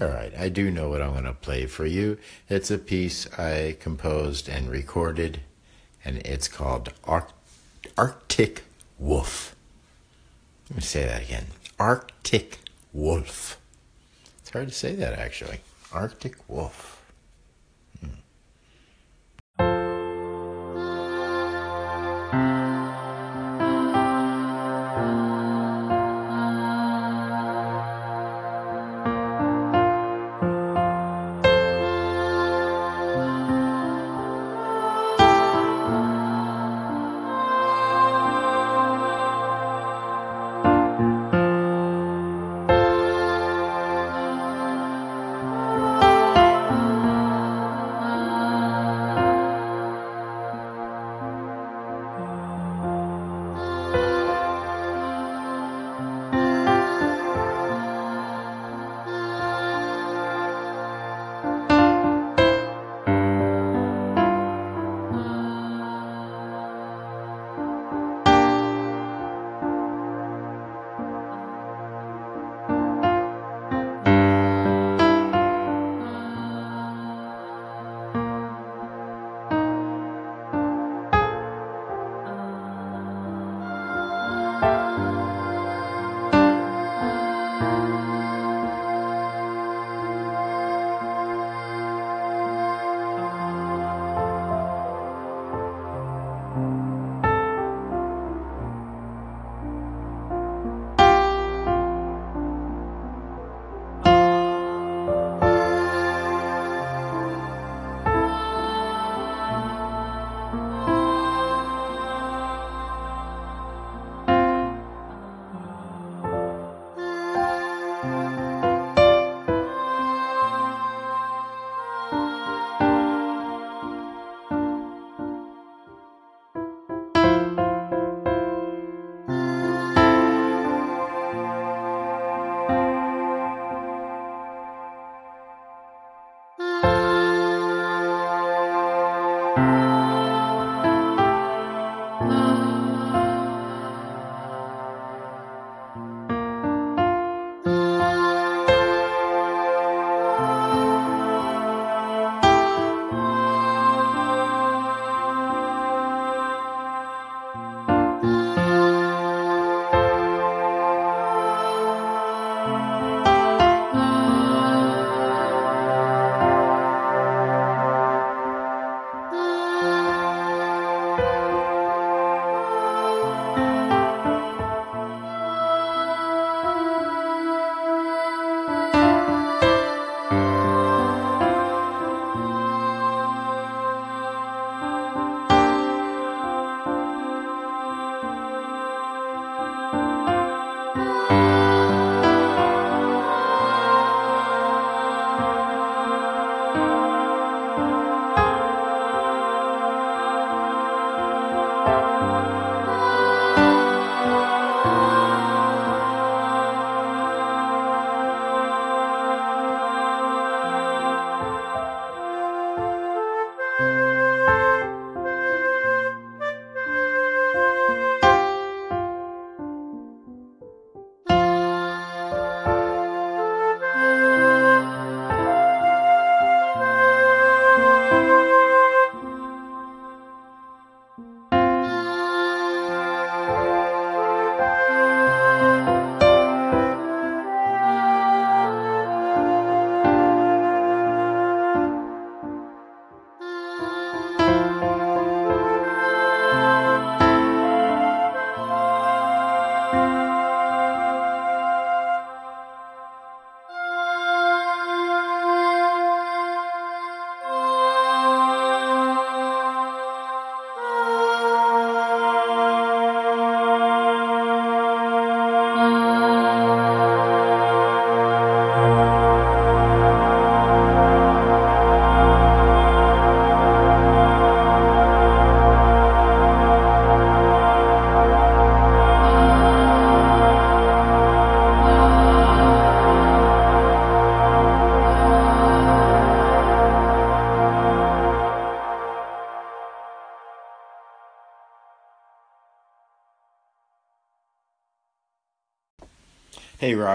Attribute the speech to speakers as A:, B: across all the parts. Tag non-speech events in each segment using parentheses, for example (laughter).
A: All right, I do know what I'm going to play for you. It's a piece I composed and recorded, and it's called Ar- Arctic Wolf. Let me say that again Arctic Wolf. It's hard to say that actually. Arctic Wolf.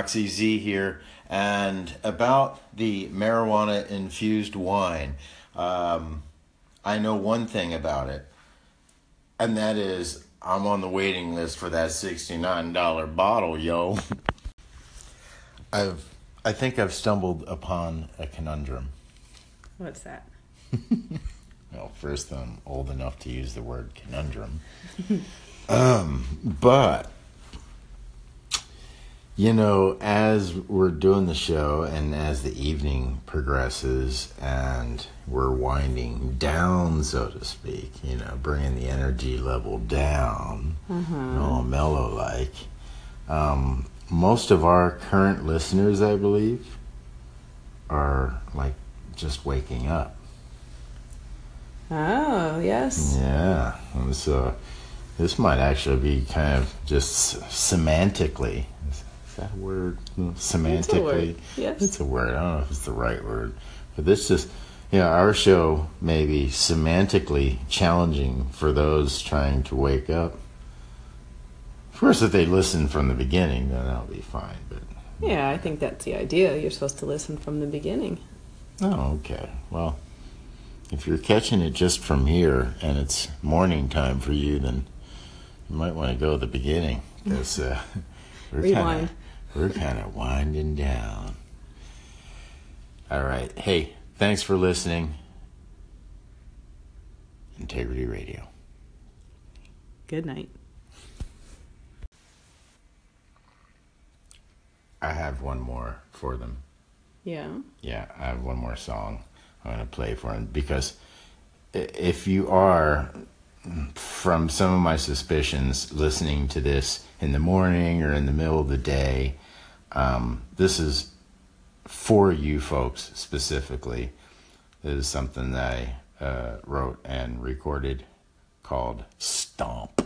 A: Roxy Z here. And about the marijuana infused wine, um, I know one thing about it, and that is I'm on the waiting list for that $69 bottle, yo. (laughs) I've I think I've stumbled upon a conundrum.
B: What's that? (laughs)
A: Well, first I'm old enough to use the word conundrum. (laughs) um, but you know, as we're doing the show and as the evening progresses and we're winding down, so to speak, you know, bringing the energy level down, all mellow like, um, most of our current listeners, I believe, are like just waking up.
B: Oh, yes.
A: Yeah, and so this might actually be kind of just semantically. That a word? Semantically,
B: word, yes.
A: it's a word. I don't know if it's the right word, but this just, you know, our show may be semantically challenging for those trying to wake up. Of course, if they listen from the beginning, then that'll be fine. But
B: Yeah, I think that's the idea. You're supposed to listen from the beginning.
A: oh, okay. Well, if you're catching it just from here and it's morning time for you, then you might want to go to the beginning because uh, (laughs) we're kind we're kind of winding down. All right. Hey, thanks for listening. Integrity Radio.
B: Good night.
A: I have one more for them.
B: Yeah.
A: Yeah, I have one more song I'm going to play for him because if you are, from some of my suspicions, listening to this in the morning or in the middle of the day, um, this is for you folks specifically. This is something that I uh, wrote and recorded called Stomp.
C: Stomp,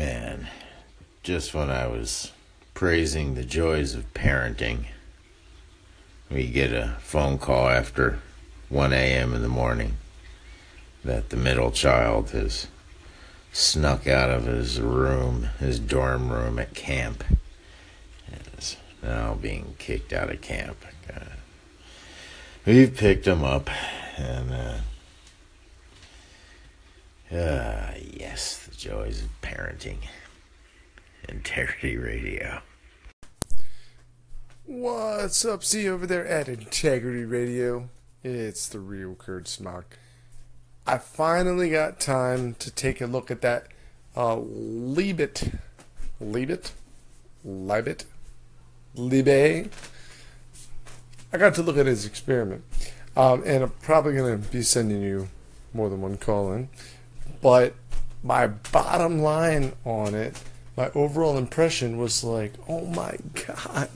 A: Man, just when I was praising the joys of parenting, we get a phone call after 1 a.m. in the morning that the middle child has snuck out of his room, his dorm room at camp, and is now being kicked out of camp. Uh, we've picked him up, and uh, uh, yes, of parenting. Integrity Radio.
C: What's up? See you over there at Integrity Radio. It's the real Kurt Smock. I finally got time to take a look at that uh, Liebet. Liebet? Liebet? Liebe? I got to look at his experiment. Um, and I'm probably going to be sending you more than one call in. But my bottom line on it, my overall impression was like, oh my God,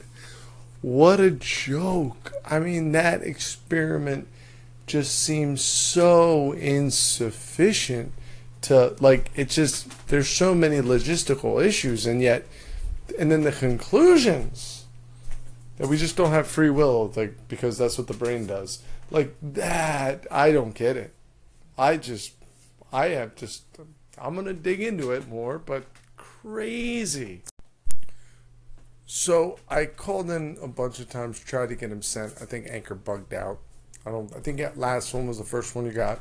C: what a joke. I mean, that experiment just seems so insufficient to, like, it just, there's so many logistical issues, and yet, and then the conclusions that we just don't have free will, like, because that's what the brain does. Like, that, I don't get it. I just, I have just, I'm going to dig into it more, but crazy. So I called in a bunch of times, tried to get him sent. I think Anchor bugged out. I don't. I think that last one was the first one you got.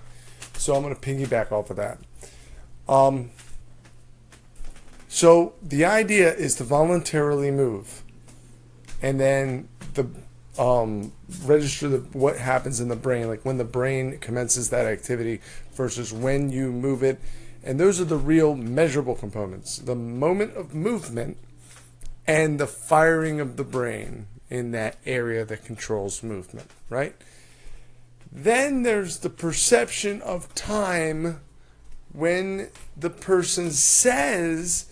C: So I'm going to piggyback off of that. Um. So the idea is to voluntarily move, and then the um, register the, what happens in the brain, like when the brain commences that activity versus when you move it. And those are the real measurable components. The moment of movement and the firing of the brain in that area that controls movement, right? Then there's the perception of time when the person says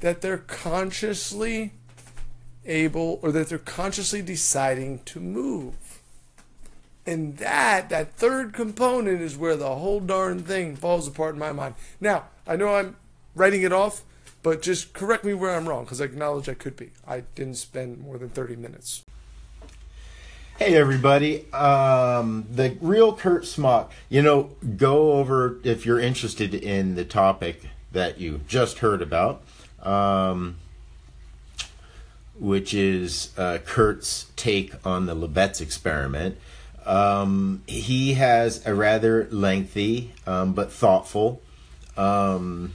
C: that they're consciously able or that they're consciously deciding to move. And that, that third component is where the whole darn thing falls apart in my mind. Now, I know I'm writing it off, but just correct me where I'm wrong because I acknowledge I could be. I didn't spend more than 30 minutes.
A: Hey everybody, um, the real Kurt Smock. You know, go over if you're interested in the topic that you just heard about, um, which is uh, Kurt's take on the Libet's experiment. Um, he has a rather lengthy um, but thoughtful um,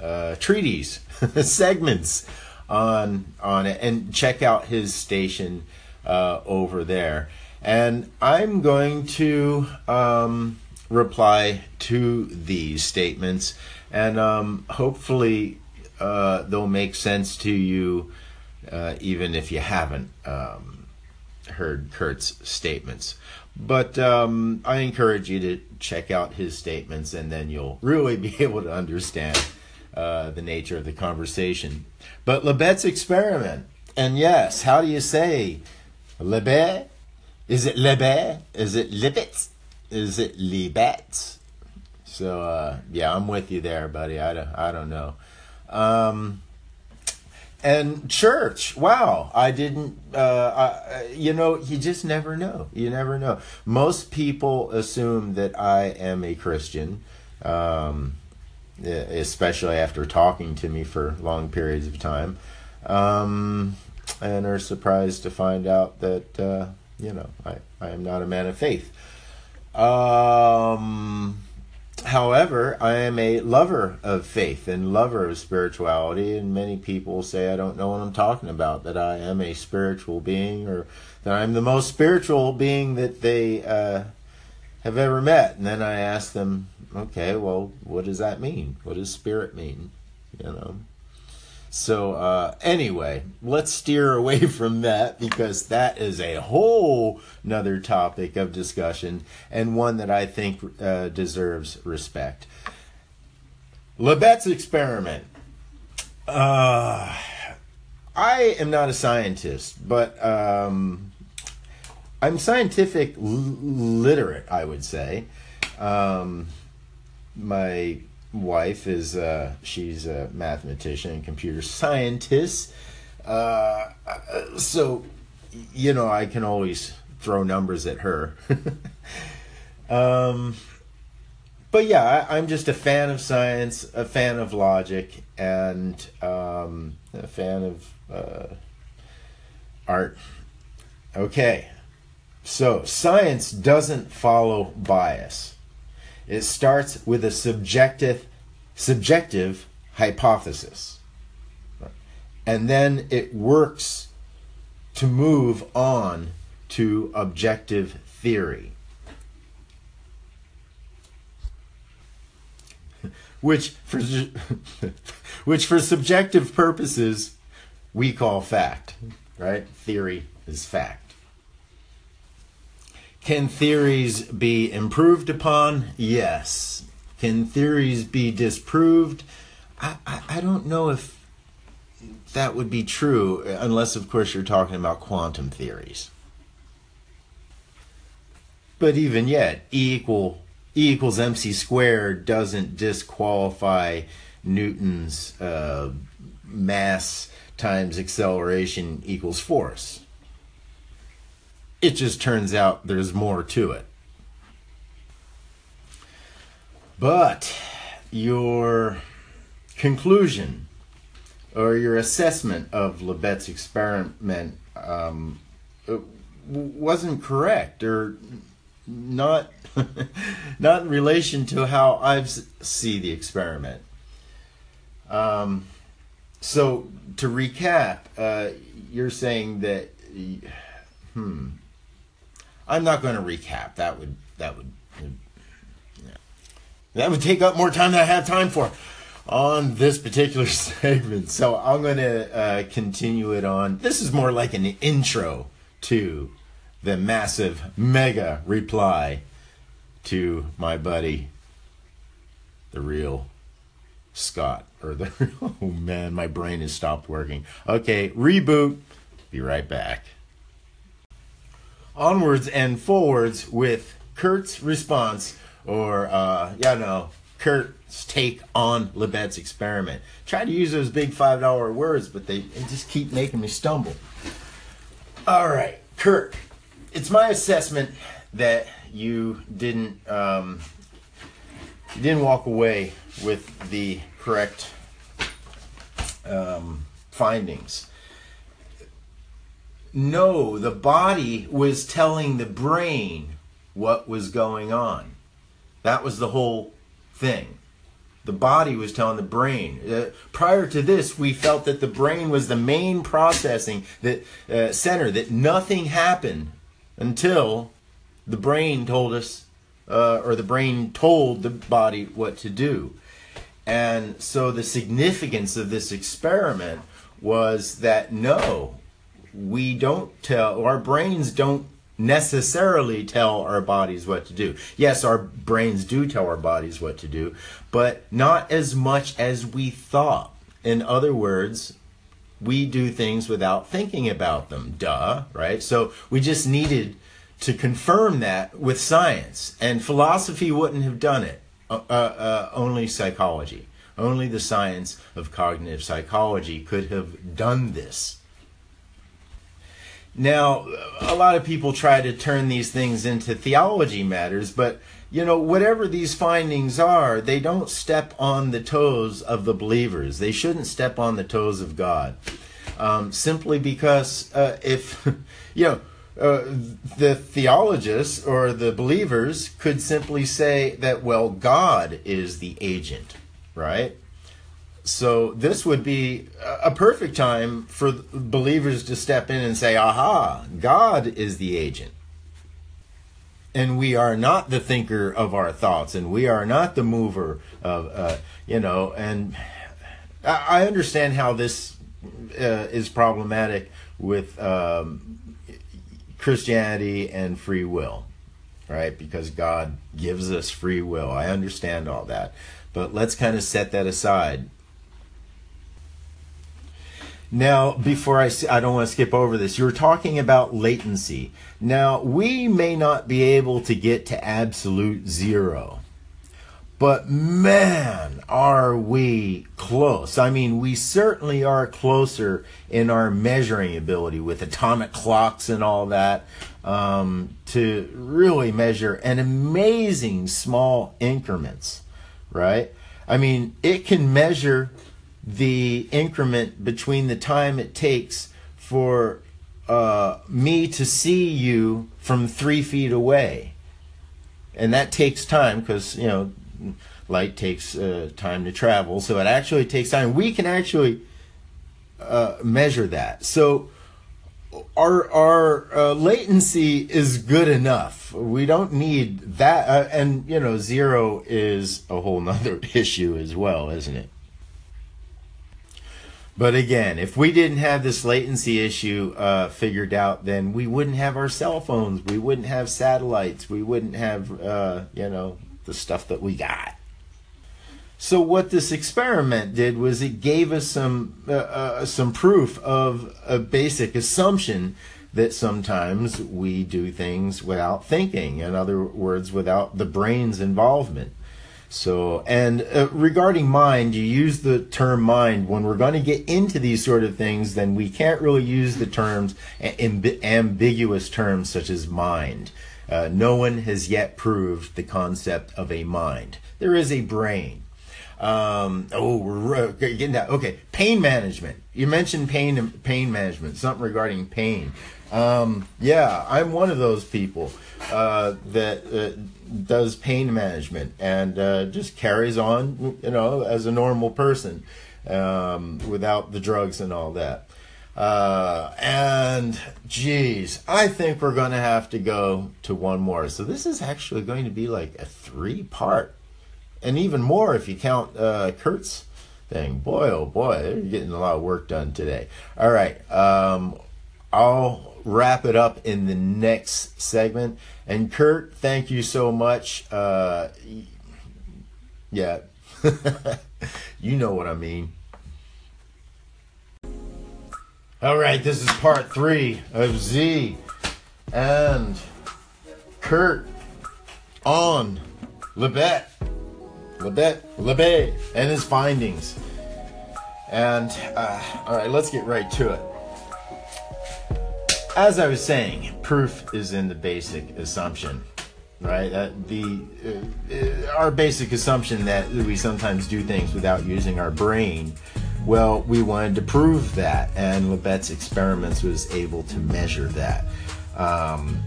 A: uh, treatise (laughs) segments on on it, and check out his station uh, over there. And I'm going to um, reply to these statements, and um, hopefully uh, they'll make sense to you, uh, even if you haven't um, heard Kurt's statements. But um, I encourage you to check out his statements, and then you'll really (laughs) be able to understand uh, the nature of the conversation. But Lebet's experiment, and yes, how do you say Lebet? Is it Lebet? Is it Libet? Is it Libet? So uh, yeah, I'm with you there, buddy. I don't, I don't know. Um, and church, wow, I didn't. Uh, I, you know, you just never know. You never know. Most people assume that I am a Christian. Um, especially after talking to me for long periods of time, um, and are surprised to find out that uh, you know I, I am not a man of faith. Um, however, I am a lover of faith and lover of spirituality, and many people say I don't know what I'm talking about, that I am a spiritual being, or that I'm the most spiritual being that they uh, have ever met. And then I ask them, okay, well, what does that mean? What does spirit mean? You know. So uh, anyway, let's steer away (laughs) from that because that is a whole another topic of discussion and one that I think uh, deserves respect. Libet's experiment. Uh, I am not a scientist, but um, I'm scientific literate. I would say. Um, my wife is uh, she's a mathematician and computer scientist. Uh, so, you know, I can always throw numbers at her. (laughs) um, but yeah, I, am just a fan of science, a fan of logic, and um, a fan of uh, art. Okay, so science doesn't follow bias. It starts with a subjective, subjective hypothesis, and then it works to move on to objective theory. (laughs) which for (laughs) which for subjective purposes we call fact, right? Theory is fact. Can theories be improved upon? Yes. Can theories be disproved? I, I, I don't know if that would be true, unless, of course, you're talking about quantum theories. But even yet, E equal E equals mc squared doesn't disqualify Newton's uh, mass times acceleration equals force. It just turns out there's more to it. But your conclusion or your assessment of Libet's experiment um, wasn't correct or not (laughs) not in relation to how I see the experiment. Um, so to recap, uh, you're saying that, hmm, I'm not going to recap. That would that would yeah. that would take up more time than I have time for on this particular (laughs) segment. So I'm going to uh, continue it on. This is more like an intro to the massive mega reply to my buddy, the real Scott. Or the (laughs) oh man, my brain has stopped working. Okay, reboot. Be right back. Onwards and forwards with Kurt's response, or uh, yeah, no, Kurt's take on Libet's experiment. Try to use those big five dollar words, but they, they just keep making me stumble. All right, Kurt. It's my assessment that you didn't um, you didn't walk away with the correct um, findings. No, the body was telling the brain what was going on. That was the whole thing. The body was telling the brain. Uh, prior to this, we felt that the brain was the main processing that uh, center, that nothing happened until the brain told us, uh, or the brain told the body what to do. And so the significance of this experiment was that no, we don't tell, our brains don't necessarily tell our bodies what to do. Yes, our brains do tell our bodies what to do, but not as much as we thought. In other words, we do things without thinking about them. Duh, right? So we just needed to confirm that with science, and philosophy wouldn't have done it. Uh, uh, uh, only psychology, only the science of cognitive psychology could have done this. Now, a lot of people try to turn these things into theology matters, but you know, whatever these findings are, they don't step on the toes of the believers. They shouldn't step on the toes of God. Um, simply because uh, if, (laughs) you know, uh, the theologists or the believers could simply say that, well, God is the agent, right? So this would be a perfect time for believers to step in and say, aha, God is the agent. And we are not the thinker of our thoughts, and we are not the mover of, uh, you know, and I understand how this uh, is problematic with um, Christianity and free will, right? Because God gives us free will. I understand all that. But let's kind of set that aside. Now, before I, I don't want to skip over this, you were talking about latency. Now, we may not be able to get to absolute zero, But man, are we close. I mean, we certainly are closer in our measuring ability with atomic clocks and all that um, to really measure an amazing small increments, right? I mean, it can measure the increment between the time it takes for uh, me to see you from three feet away. And that takes time because, you know, light takes uh, time to travel. So it actually takes time. We can actually uh, measure that. So our our uh, latency is good enough. We don't need that. Uh, and you know, zero is a whole nother (laughs) issue as well, isn't it? But again, if we didn't have this latency issue uh, figured out, then we wouldn't have our cell phones. We wouldn't have satellites. We wouldn't have, uh, you know, the stuff that we got. So what this experiment did was it gave us some uh, uh, some proof of a basic assumption that sometimes we do things without thinking. In other words, without the brain's involvement. So, and uh, regarding mind, you use the term mind. When we're going to get into these sort of things, then we can't really use the terms, amb- ambiguous terms such as mind. Uh, no one has yet proved the concept of a mind. There is a brain. Um, oh, we're getting that. Okay, pain management. You mentioned pain pain management, something regarding pain. Um, yeah, I'm one of those people uh, that uh, does pain management and uh, just carries on, you know, as a normal person um, without the drugs and all that. Uh, and geez, I think we're going to have to go to one more. So this is actually going to be like a three part and even more if you count uh, Kurt's thing. Boy, oh boy, they're getting a lot of work done today. All right, um, I'll wrap it up in the next segment. And Kurt, thank you so much. Uh, yeah, (laughs) you know what I mean. All right, this is part three of Z and Kurt on Libet. Lebet, Lebe, and his findings. And, uh, all right, let's get right to it. As I was saying, proof is in the basic assumption, right? Uh, the uh, our basic assumption that we sometimes do things without using our brain. Well, we wanted to prove that, and Lebet's experiments was able to measure that. Um,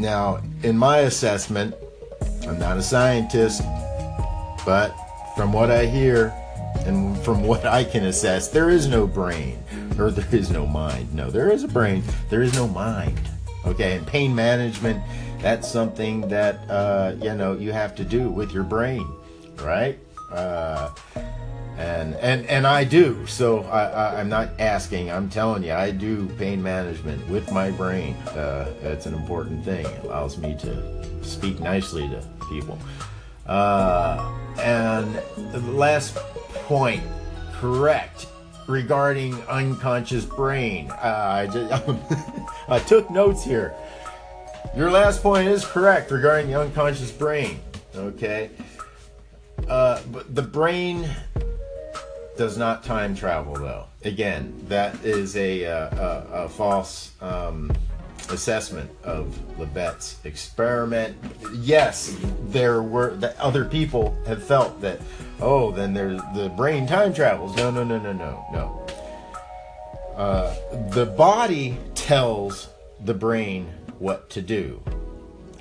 A: now, in my assessment, I'm not a scientist, but from what I hear and from what I can assess, there is no brain or there is no mind. No, there is a brain, there is no mind. Okay, and pain management, that's something that, uh, you know, you have to do with your brain, right? Uh, and and and I do. So I, I, am not asking. I'm telling you, I do pain management with my brain. Uh, it's an important thing. It allows me to speak nicely to people. Uh, and the last point, correct, regarding unconscious brain. Uh, I, just, (laughs) I took notes here. Your last point is correct regarding the unconscious brain. Okay. Uh, but the brain does not time travel, though. Again, that is a, uh, a, a false. Um, assessment of Lebet's experiment. Yes, there were that other people have felt that, oh, then there's the brain time travels. No, no, no, no, no, no. Uh, the body tells the brain what to do,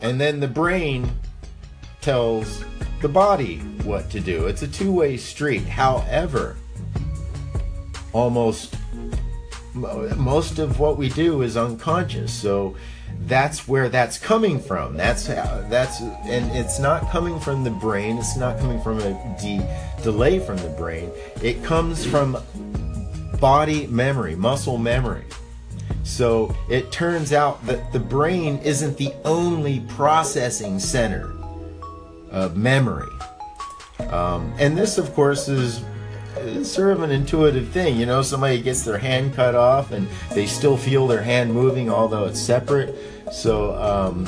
A: and then the brain tells the body what to do. It's a two-way street. However, almost most of what we do is unconscious. So that's where that's coming from. That's how, that's and it's not coming from the brain. It's not coming from a de- delay from the brain. It comes from body memory, muscle memory. So it turns out that the brain isn't the only processing center of memory. Um, and this, of course, is it's sort of an intuitive thing. You know, somebody gets their hand cut off and they still feel their hand moving, although it's separate. So um,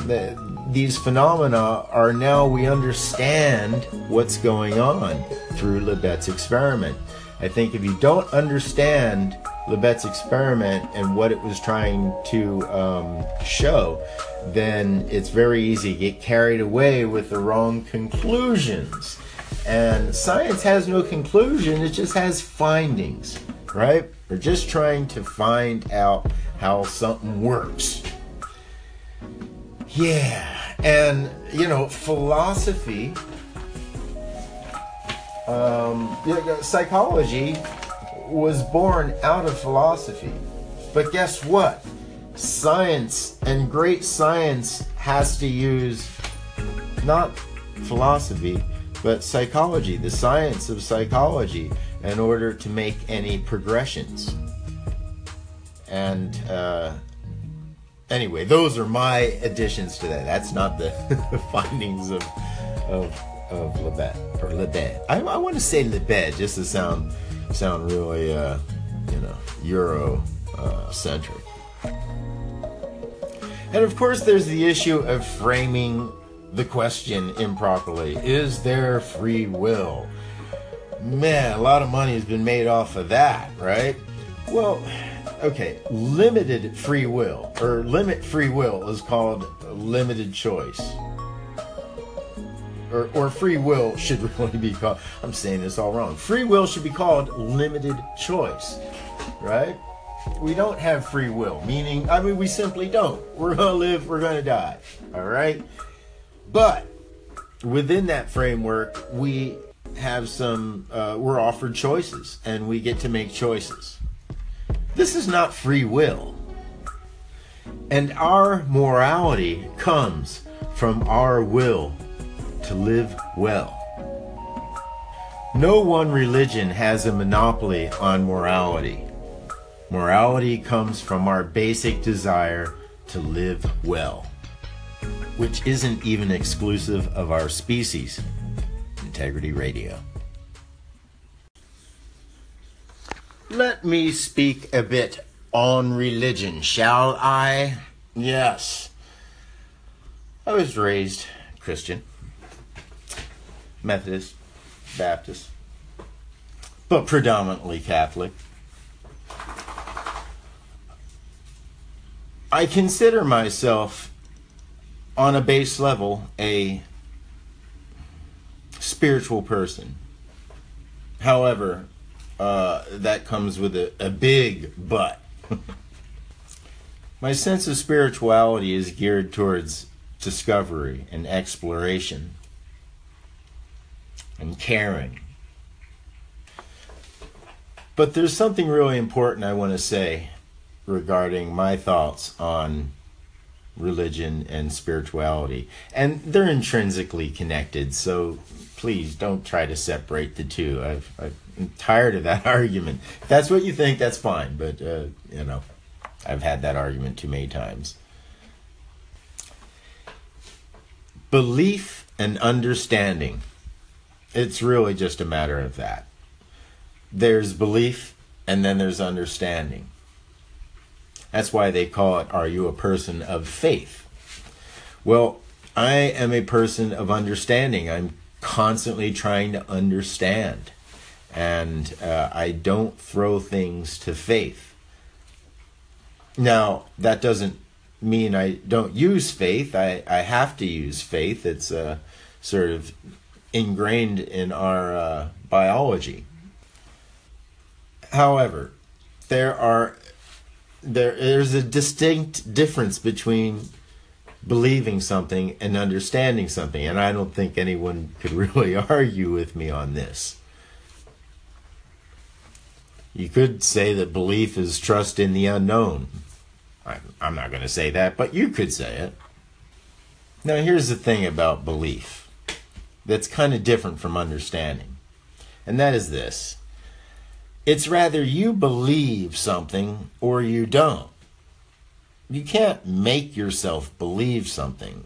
A: these phenomena are now we understand what's going on through Libet's experiment. I think if you don't understand Libet's experiment and what it was trying to um, show, then it's very easy to get carried away with the wrong conclusions. And science has no conclusion, it just has findings, right? We're just trying to find out how something works. Yeah, and you know, philosophy, um, psychology was born out of philosophy. But guess what? Science and great science has to use not philosophy, but psychology, the science of psychology, in order to make any progressions. And uh, anyway, those are my additions to that. That's not the (laughs) findings of of of Libet or Libet. I, I want to say Libet just to sound sound really uh, you know Euro uh, centric. And of course, there's the issue of framing the question improperly. Is there free will? Man, a lot of money has been made off of that, right? Well, okay, limited free will or limit free will is called limited choice. Or, or free will should (laughs) really be called, I'm saying this all wrong. Free will should be called limited choice, right? We don't have free will, meaning, I mean, we simply don't. We're to live, we're to die, all right? But within that framework, we have some, uh, we're offered choices and we get to make choices. This is not free will. And our morality comes from our will to live well. No one religion has a monopoly on morality. Morality comes from our basic desire to live well, which isn't even exclusive of our species. Integrity Radio. Let me speak a bit on religion, shall I? Yes. I was raised Christian, Methodist, Baptist, but predominantly Catholic. I consider myself, on a base level, a spiritual person. However, uh, that comes with a, a big but. (laughs) My sense of spirituality is geared towards discovery and exploration and caring. But there's something really important I want to say regarding my thoughts on religion and spirituality. And they're intrinsically connected, so please don't try to separate the two. I've, I've I'm tired of that (laughs) argument. If that's what you think, that's fine. But, uh, you know, I've had that argument too many times. Belief and understanding. It's really just a matter of that. There's belief and then there's understanding. That's why they call it, Are you a person of faith? Well, I am a person of understanding. I'm constantly trying to understand and uh, I don't throw things to faith. Now, that doesn't mean I don't use faith. I, I have to use faith. It's uh, sort of ingrained in our uh, biology. However, there are there there's a distinct difference between believing something and understanding something, and I don't think anyone could (laughs) really argue with me on this. You could say that belief is trust in the unknown. I'm not going to say that, but you could say it. Now, here's the thing about belief that's kind of different from understanding, and that is this it's rather you believe something or you don't. You can't make yourself believe something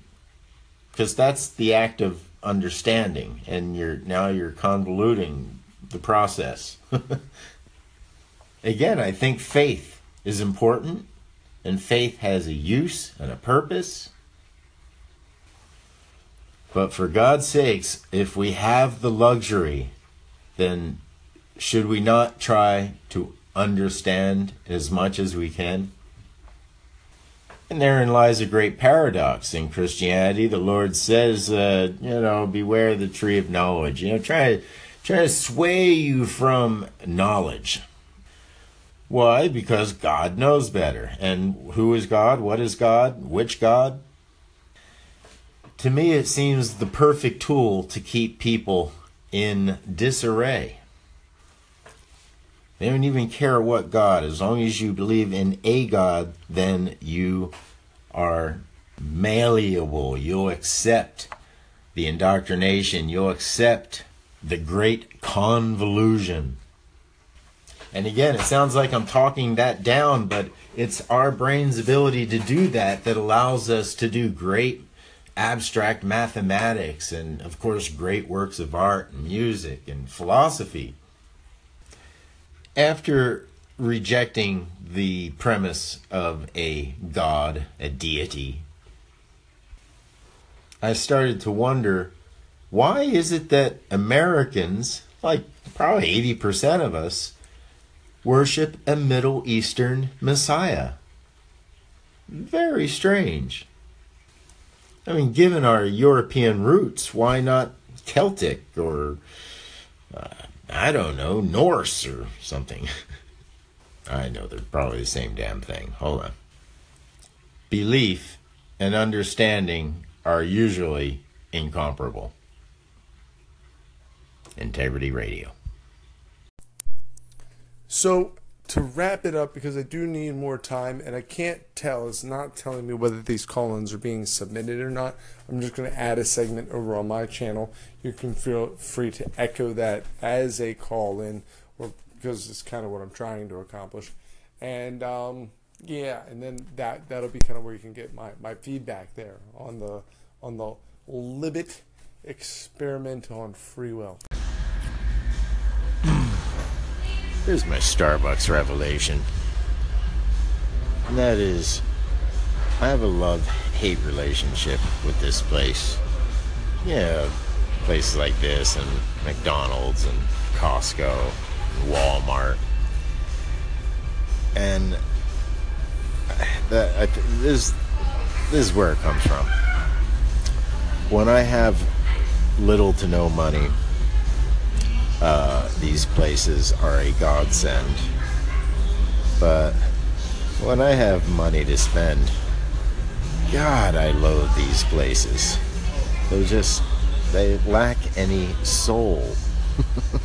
A: because that's the act of understanding, and you're now you're convoluting the process. (laughs) again, I think faith is important, and faith has a use and a purpose. But for God's sakes, if we have the luxury, then should we not try to understand as much as we can? And therein lies a great paradox in Christianity. The Lord says, uh, you know, beware the tree of knowledge. You know, try, try to sway you from knowledge. Why? Because God knows better. And who is God? What is God? Which God? To me, it seems the perfect tool to keep people in disarray. They don't even care what God. As long as you believe in a God, then you are malleable. You'll accept the indoctrination. You'll accept the great convolution. And again, it sounds like I'm talking that down, but it's our brain's ability to do that that allows us to do great abstract mathematics and, of course, great works of art and music and philosophy after rejecting the premise of a god, a deity, I started to wonder why is it that Americans, like probably 80% of us, worship a Middle Eastern Messiah? Very strange. I mean, given our European roots, why not Celtic or uh, I don't know, Norse or something. (laughs) I know they're probably the same damn thing. Hold on. Belief and understanding are usually incomparable. Integrity Radio.
C: So to wrap it up, because I do need more time, and I can't tell, it's not telling me whether these call-ins are being submitted or not. I'm just going to add a segment over on my channel. You can feel free to echo that as a call-in, or because it's kind of what I'm trying to accomplish. And um, yeah, and then that that'll be kind of where you can get my, my feedback there on the on the Libet experiment on free will.
A: Here's my Starbucks revelation. And that is, I have a love hate relationship with this place. Yeah, places like this, and McDonald's, and Costco, and Walmart. And uh, that, I, this, this is where it comes from. When I have little to no money, uh, these places are a godsend. But when I have money to spend, God, I loathe these places. They just, they lack any soul. (laughs)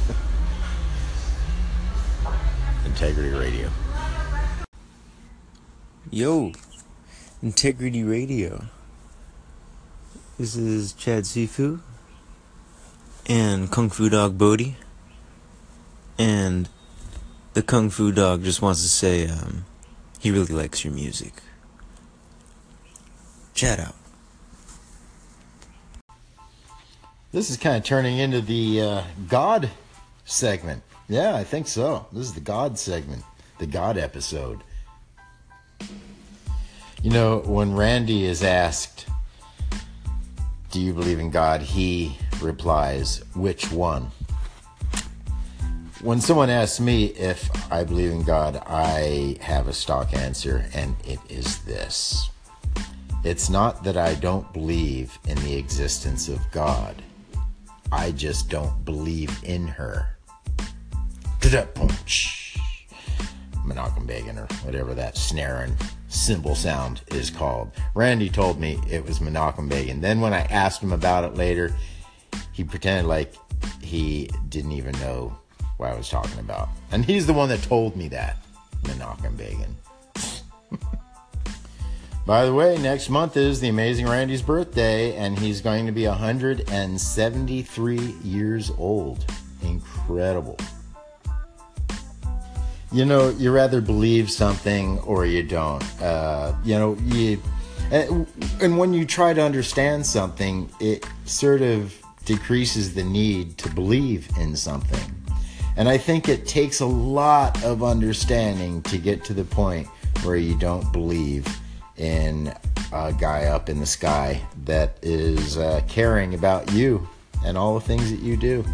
A: Integrity Radio.
D: Yo, Integrity Radio. This is Chad Sifu and Kung Fu Dog Bodhi. And the Kung Fu Dog just wants to say um, he really likes your music. Chat out.
A: This is kind of turning into the uh, God segment. Yeah, I think so. This is the God segment, the God episode. You know, when Randy is asked, Do you believe in God? he replies, Which one? When someone asks me if I believe in God, I have a stock answer, and it is this It's not that I don't believe in the existence of God, I just don't believe in her. Begin or whatever that snaring cymbal sound is called. Randy told me it was Menachem. Then when I asked him about it later, he pretended like he didn't even know what I was talking about. And he's the one that told me that, Menachem Begin. (laughs) By the way, next month is the amazing Randy's birthday, and he's going to be 173 years old. Incredible. You know, you rather believe something or you don't. Uh, you know, you. And when you try to understand something, it sort of decreases the need to believe in something. And I think it takes a lot of understanding to get to the point where you don't believe in a guy up in the sky that is uh, caring about you and all the things that you do.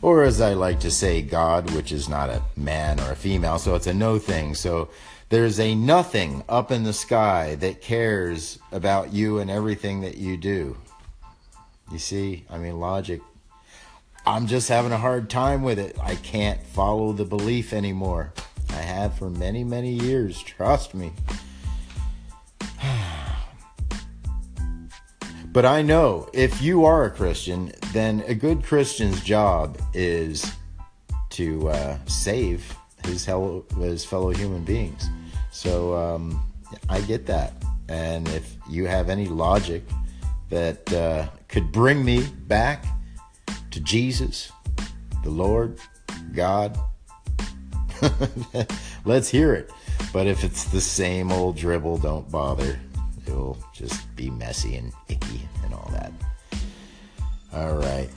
A: Or as I like to say, God, which is not a man or a female, so it's a no thing. So there's a nothing up in the sky that cares about you and everything that you do. You see, I mean, logic. I'm just having a hard time with it. I can't follow the belief anymore. I have for many, many years. Trust me. (sighs) But I know if you are a Christian, then a good Christian's job is to uh, save his, hell, his fellow human beings. So um, I get that. And if you have any logic that uh, could bring me back to Jesus, the Lord, God, (laughs) let's hear it. But if it's the same old dribble, don't bother. It'll just be messy and icky and all that. All right.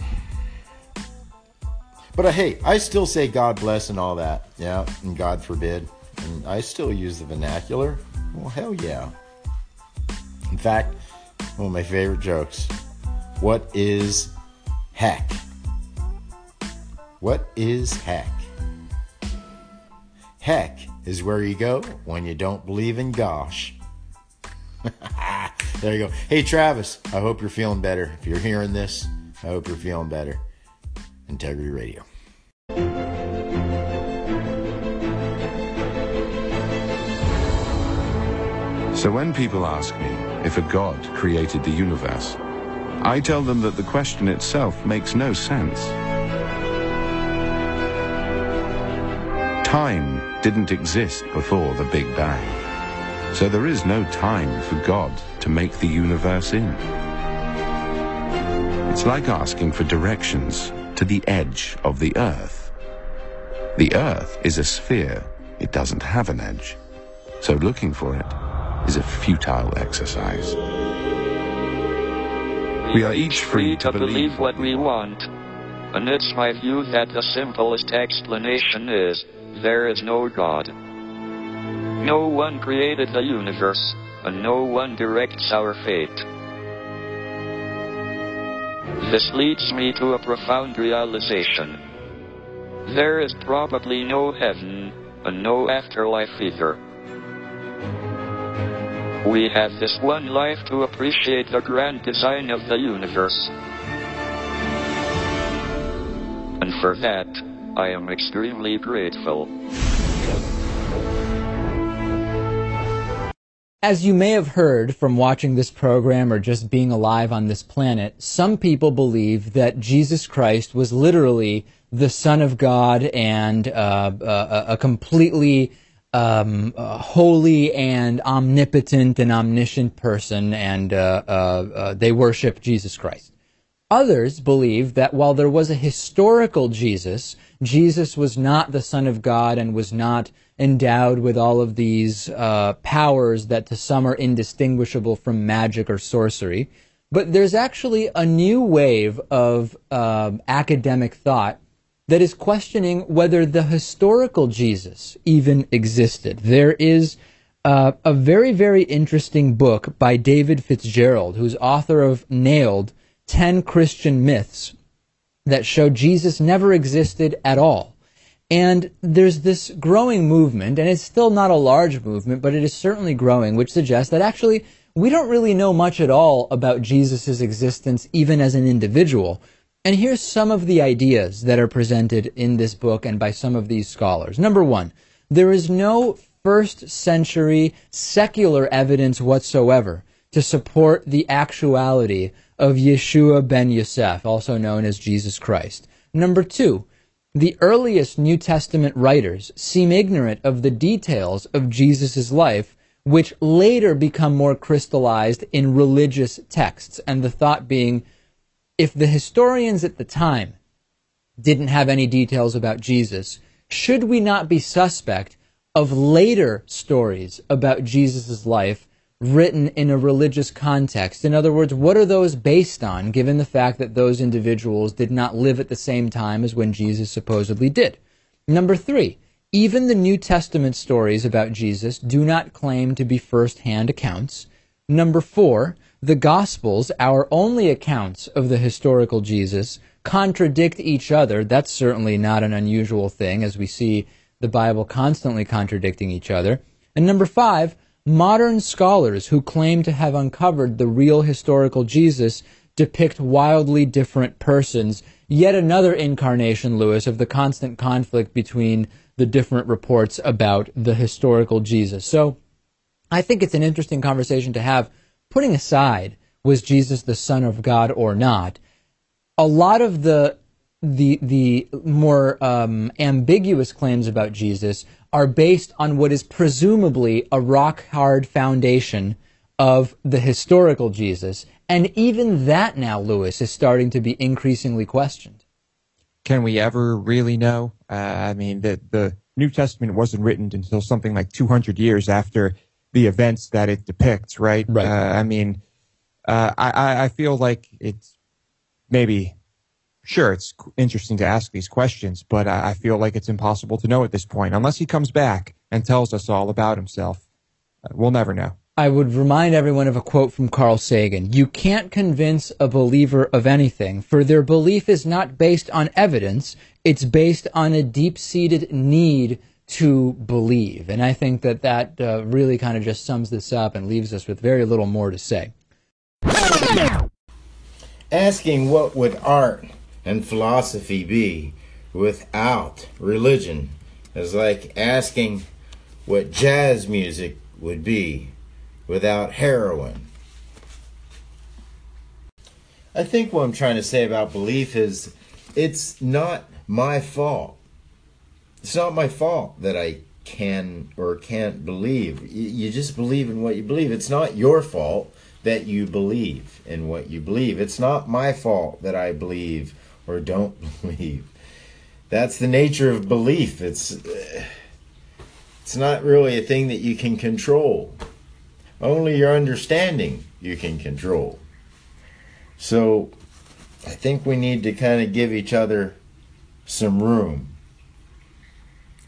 A: But uh, hey, I still say God bless and all that. Yeah, and God forbid. And I still use the vernacular. Well, hell yeah. In fact, one of my favorite jokes. What is heck? What is heck? Heck is where you go when you don't believe in gosh. (laughs) there you go. Hey, Travis, I hope you're feeling better. If you're hearing this, I hope you're feeling better. Integrity Radio.
E: So when people ask me if a God created the universe, I tell them that the question itself makes no sense. Time didn't exist before the Big Bang. So there is no time for God to make the universe in. It's like asking for directions to the edge of the Earth. The Earth is a sphere. It doesn't have an edge. So looking for it is a futile exercise.
F: We are each free to believe what we want. And it's my view that the simplest explanation is there is no God. No one created the universe, and no one directs our fate. This leads me to a profound realization. There is probably no heaven, and no afterlife either. We have this one life to appreciate the grand design of the universe. And for that, I am extremely grateful.
G: As you may have heard from watching this program or just being alive on this planet, some people believe that Jesus Christ was literally the Son of God and uh, uh, a completely um, uh, holy and omnipotent and omniscient person, and uh, uh, uh, they worship Jesus Christ. Others believe that while there was a historical Jesus, Jesus was not the Son of God and was not endowed with all of these uh, powers that to some are indistinguishable from magic or sorcery. But there's actually a new wave of uh, academic thought that is questioning whether the historical Jesus even existed. There is uh, a very, very interesting book by David Fitzgerald, who's author of Nailed 10 Christian Myths that show Jesus never existed at all. And there's this growing movement, and it's still not a large movement, but it is certainly growing, which suggests that actually we don't really know much at all about Jesus' existence, even as an individual. And here's some of the ideas that are presented in this book and by some of these scholars. Number one, there is no first century secular evidence whatsoever to support the actuality of Yeshua ben Yosef, also known as Jesus Christ. Number two, the earliest New Testament writers seem ignorant of the details of Jesus' life, which later become more crystallized in religious texts. And the thought being, if the historians at the time didn't have any details about Jesus, should we not be suspect of later stories about Jesus' life written in a religious context? In other words, what are those based on, given the fact that those individuals did not live at the same time as when Jesus supposedly did? Number three, Even the New Testament stories about Jesus do not claim to be first hand accounts. Number four, the Gospels, our only accounts of the historical Jesus, contradict each other. That's certainly not an unusual thing, as we see the Bible constantly contradicting each other. And number five, modern scholars who claim to have uncovered the real historical Jesus depict wildly different persons. Yet another incarnation, Lewis, of the constant conflict between the different reports about the historical Jesus. So I think it's an interesting conversation to have, putting aside was Jesus the Son of God or not. A lot of the the the more um, ambiguous claims about Jesus are based on what is presumably a rock hard foundation of the historical Jesus, and even that now, Lewis, is starting to be increasingly questioned.
H: Can we ever really know? Uh, I mean, the the New Testament wasn't written until something like 200 years after the events that it depicts, right?
G: Right.
H: Uh, I mean, uh, I I feel like it's maybe sure it's interesting to ask these questions, but I, I feel like it's impossible to know at this point unless he comes back and tells us all about himself. Uh, we'll never know.
G: I would remind everyone of a quote from Carl Sagan. You can't convince a believer of anything, for their belief is not based on evidence, it's based on a deep seated need to believe. And I think that that uh, really kind of just sums this up and leaves us with very little more to say.
A: Asking what would art and philosophy be without religion is like asking what jazz music would be without heroin. I think what I'm trying to say about belief is it's not my fault. It's not my fault that I can or can't believe. You just believe in what you believe. It's not your fault that you believe in what you believe. It's not my fault that I believe or don't (laughs) believe. That's the nature of belief. It's uh, it's not really a thing that you can control. Only your understanding you can control. So I think we need to kind of give each other some room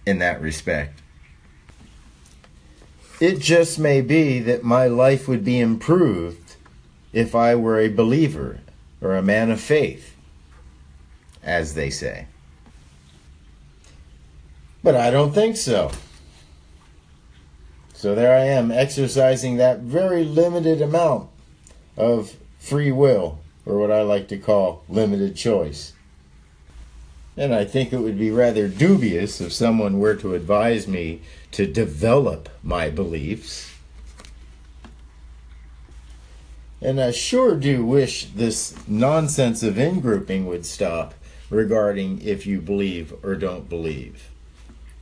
A: in that respect. It just may be that my life would be improved if I were a believer or a man of faith, as they say. But I don't think so. So there I am, exercising that very limited amount of free will, or what I like to call limited choice. And I think it would be rather dubious if someone were to advise me to develop my beliefs. And I sure do wish this nonsense of in grouping would stop regarding if you believe or don't believe.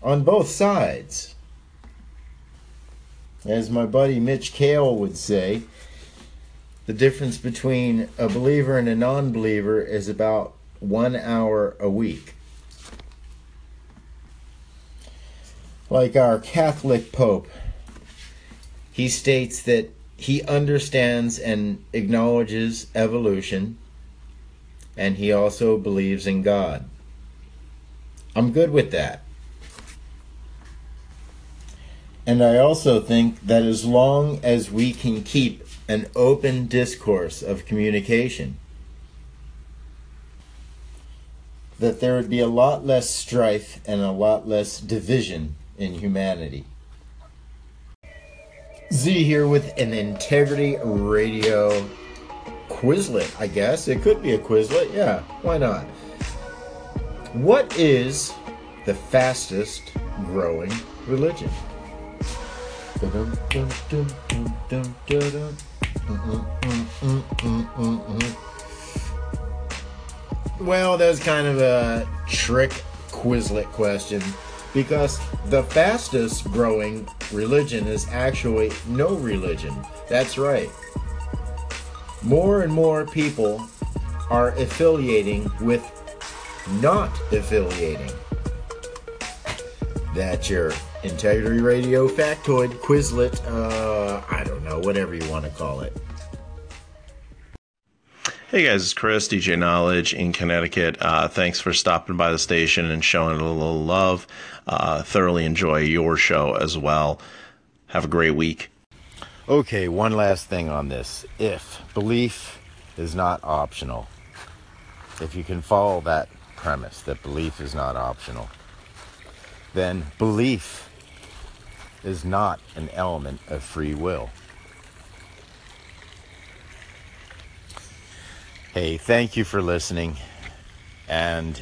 A: On both sides. As my buddy Mitch Kale would say, the difference between a believer and a non believer is about one hour a week. Like our Catholic Pope, he states that he understands and acknowledges evolution, and he also believes in God. I'm good with that. And I also think that as long as we can keep an open discourse of communication, that there would be a lot less strife and a lot less division in humanity. Z here with an Integrity Radio Quizlet, I guess. It could be a Quizlet, yeah, why not? What is the fastest growing religion? Well, that's kind of a trick Quizlet question because the fastest growing religion is actually no religion. That's right. More and more people are affiliating with not affiliating. That's your Integrity Radio Factoid Quizlet, uh, I don't know, whatever you want to call it.
I: Hey guys, it's Chris, DJ Knowledge in Connecticut. Uh, thanks for stopping by the station and showing a little love. Uh, thoroughly enjoy your show as well. Have a great week.
A: Okay, one last thing on this. If belief is not optional, if you can follow that premise that belief is not optional, then belief is not an element of free will. Hey, thank you for listening. And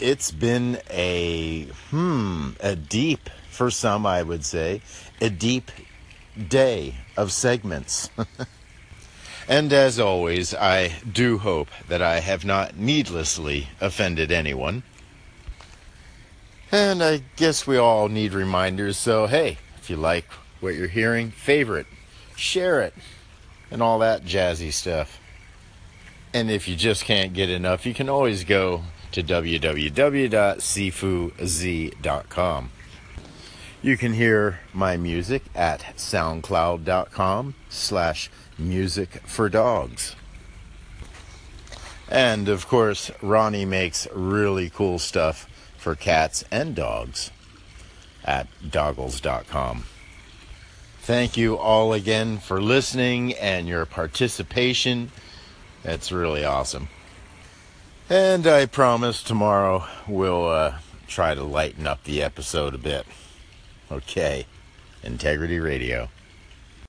A: it's been a, hmm, a deep, for some I would say, a deep day of segments. (laughs) and as always, I do hope that I have not needlessly offended anyone. And I guess we all need reminders, so hey, if you like what you're hearing, favorite, share it, and all that jazzy stuff. And if you just can't get enough, you can always go to www.sifuz.com. You can hear my music at soundcloud.com slash music for dogs. And of course, Ronnie makes really cool stuff for cats and dogs at doggles.com. Thank you all again for listening and your participation. That's really awesome. And I promise tomorrow we'll uh, try to lighten up the episode a bit. Okay. Integrity Radio.